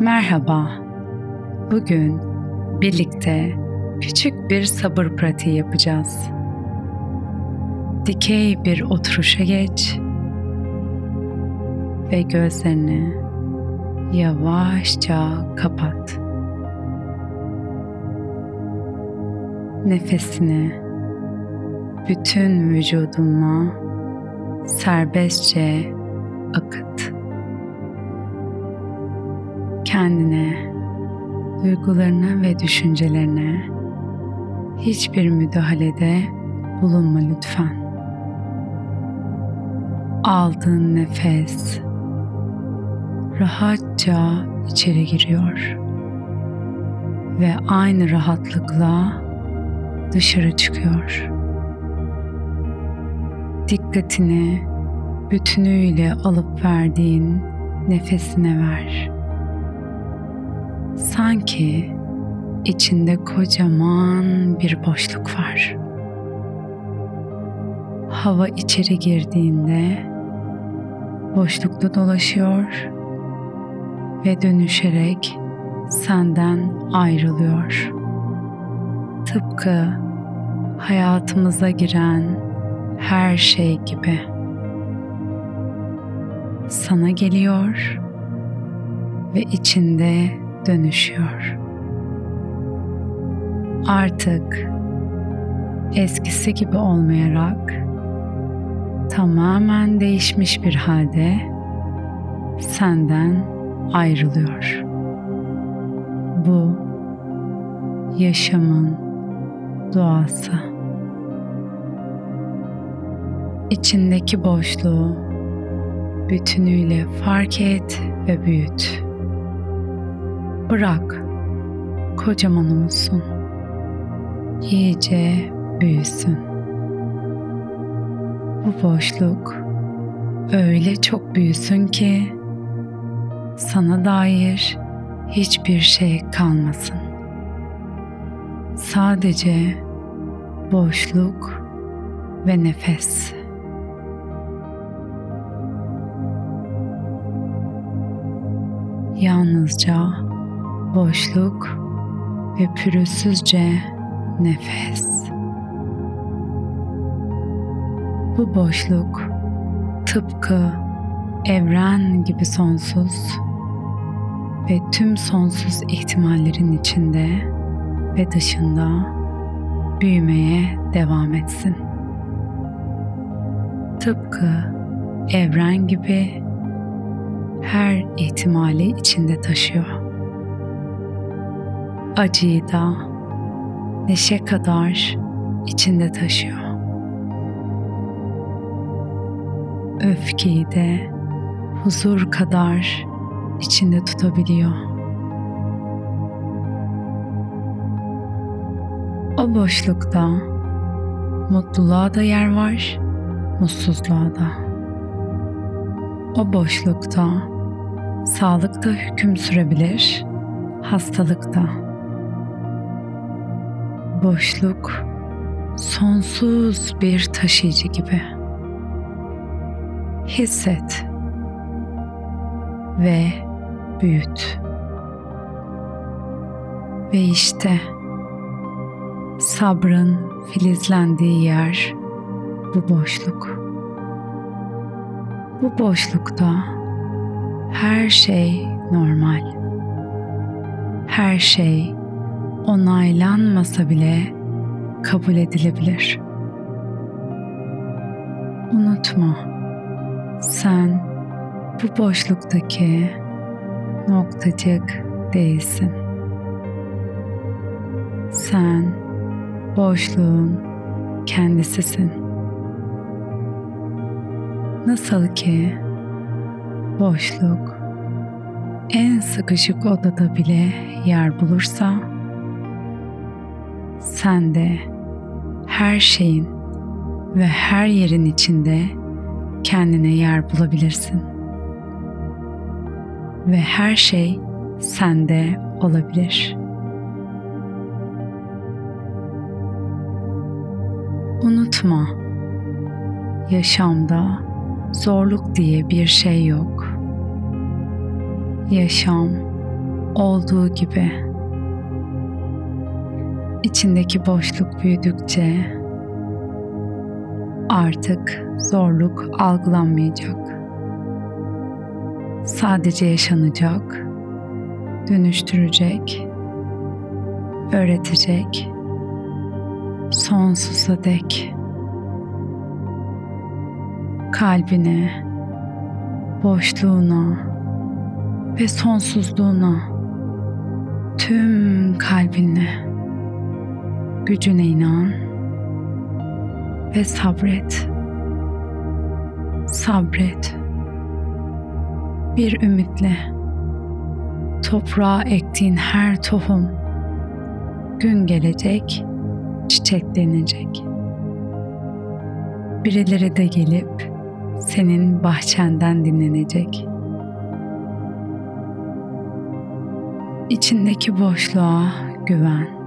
Merhaba. Bugün birlikte küçük bir sabır pratiği yapacağız. Dikey bir oturuşa geç ve gözlerini yavaşça kapat. Nefesini bütün vücudunla serbestçe akıt kendine, duygularına ve düşüncelerine hiçbir müdahalede bulunma lütfen. Aldığın nefes rahatça içeri giriyor ve aynı rahatlıkla dışarı çıkıyor. Dikkatini bütünüyle alıp verdiğin nefesine ver Sanki içinde kocaman bir boşluk var. Hava içeri girdiğinde boşlukta dolaşıyor ve dönüşerek senden ayrılıyor. Tıpkı hayatımıza giren her şey gibi. Sana geliyor ve içinde dönüşüyor. Artık eskisi gibi olmayarak tamamen değişmiş bir halde senden ayrılıyor. Bu yaşamın doğası. İçindeki boşluğu bütünüyle fark et ve büyüt. Bırak kocaman olsun. İyice büyüsün. Bu boşluk öyle çok büyüsün ki sana dair hiçbir şey kalmasın. Sadece boşluk ve nefes. Yalnızca boşluk ve pürüzsüzce nefes. Bu boşluk tıpkı evren gibi sonsuz ve tüm sonsuz ihtimallerin içinde ve dışında büyümeye devam etsin. Tıpkı evren gibi her ihtimali içinde taşıyor acıyı da neşe kadar içinde taşıyor. Öfkeyi de huzur kadar içinde tutabiliyor. O boşlukta mutluluğa da yer var, mutsuzluğa da. O boşlukta sağlık da hüküm sürebilir, hastalık da boşluk sonsuz bir taşıyıcı gibi. Hisset ve büyüt. Ve işte sabrın filizlendiği yer bu boşluk. Bu boşlukta her şey normal. Her şey onaylanmasa bile kabul edilebilir. Unutma, sen bu boşluktaki noktacık değilsin. Sen boşluğun kendisisin. Nasıl ki boşluk en sıkışık odada bile yer bulursa sen de her şeyin ve her yerin içinde kendine yer bulabilirsin. Ve her şey sende olabilir. Unutma, yaşamda zorluk diye bir şey yok. Yaşam olduğu gibi içindeki boşluk büyüdükçe artık zorluk algılanmayacak. Sadece yaşanacak, dönüştürecek, öğretecek sonsuza dek kalbine, boşluğuna ve sonsuzluğuna tüm kalbinle gücüne inan ve sabret. Sabret. Bir ümitle toprağa ektiğin her tohum gün gelecek, çiçeklenecek. Birileri de gelip senin bahçenden dinlenecek. İçindeki boşluğa güven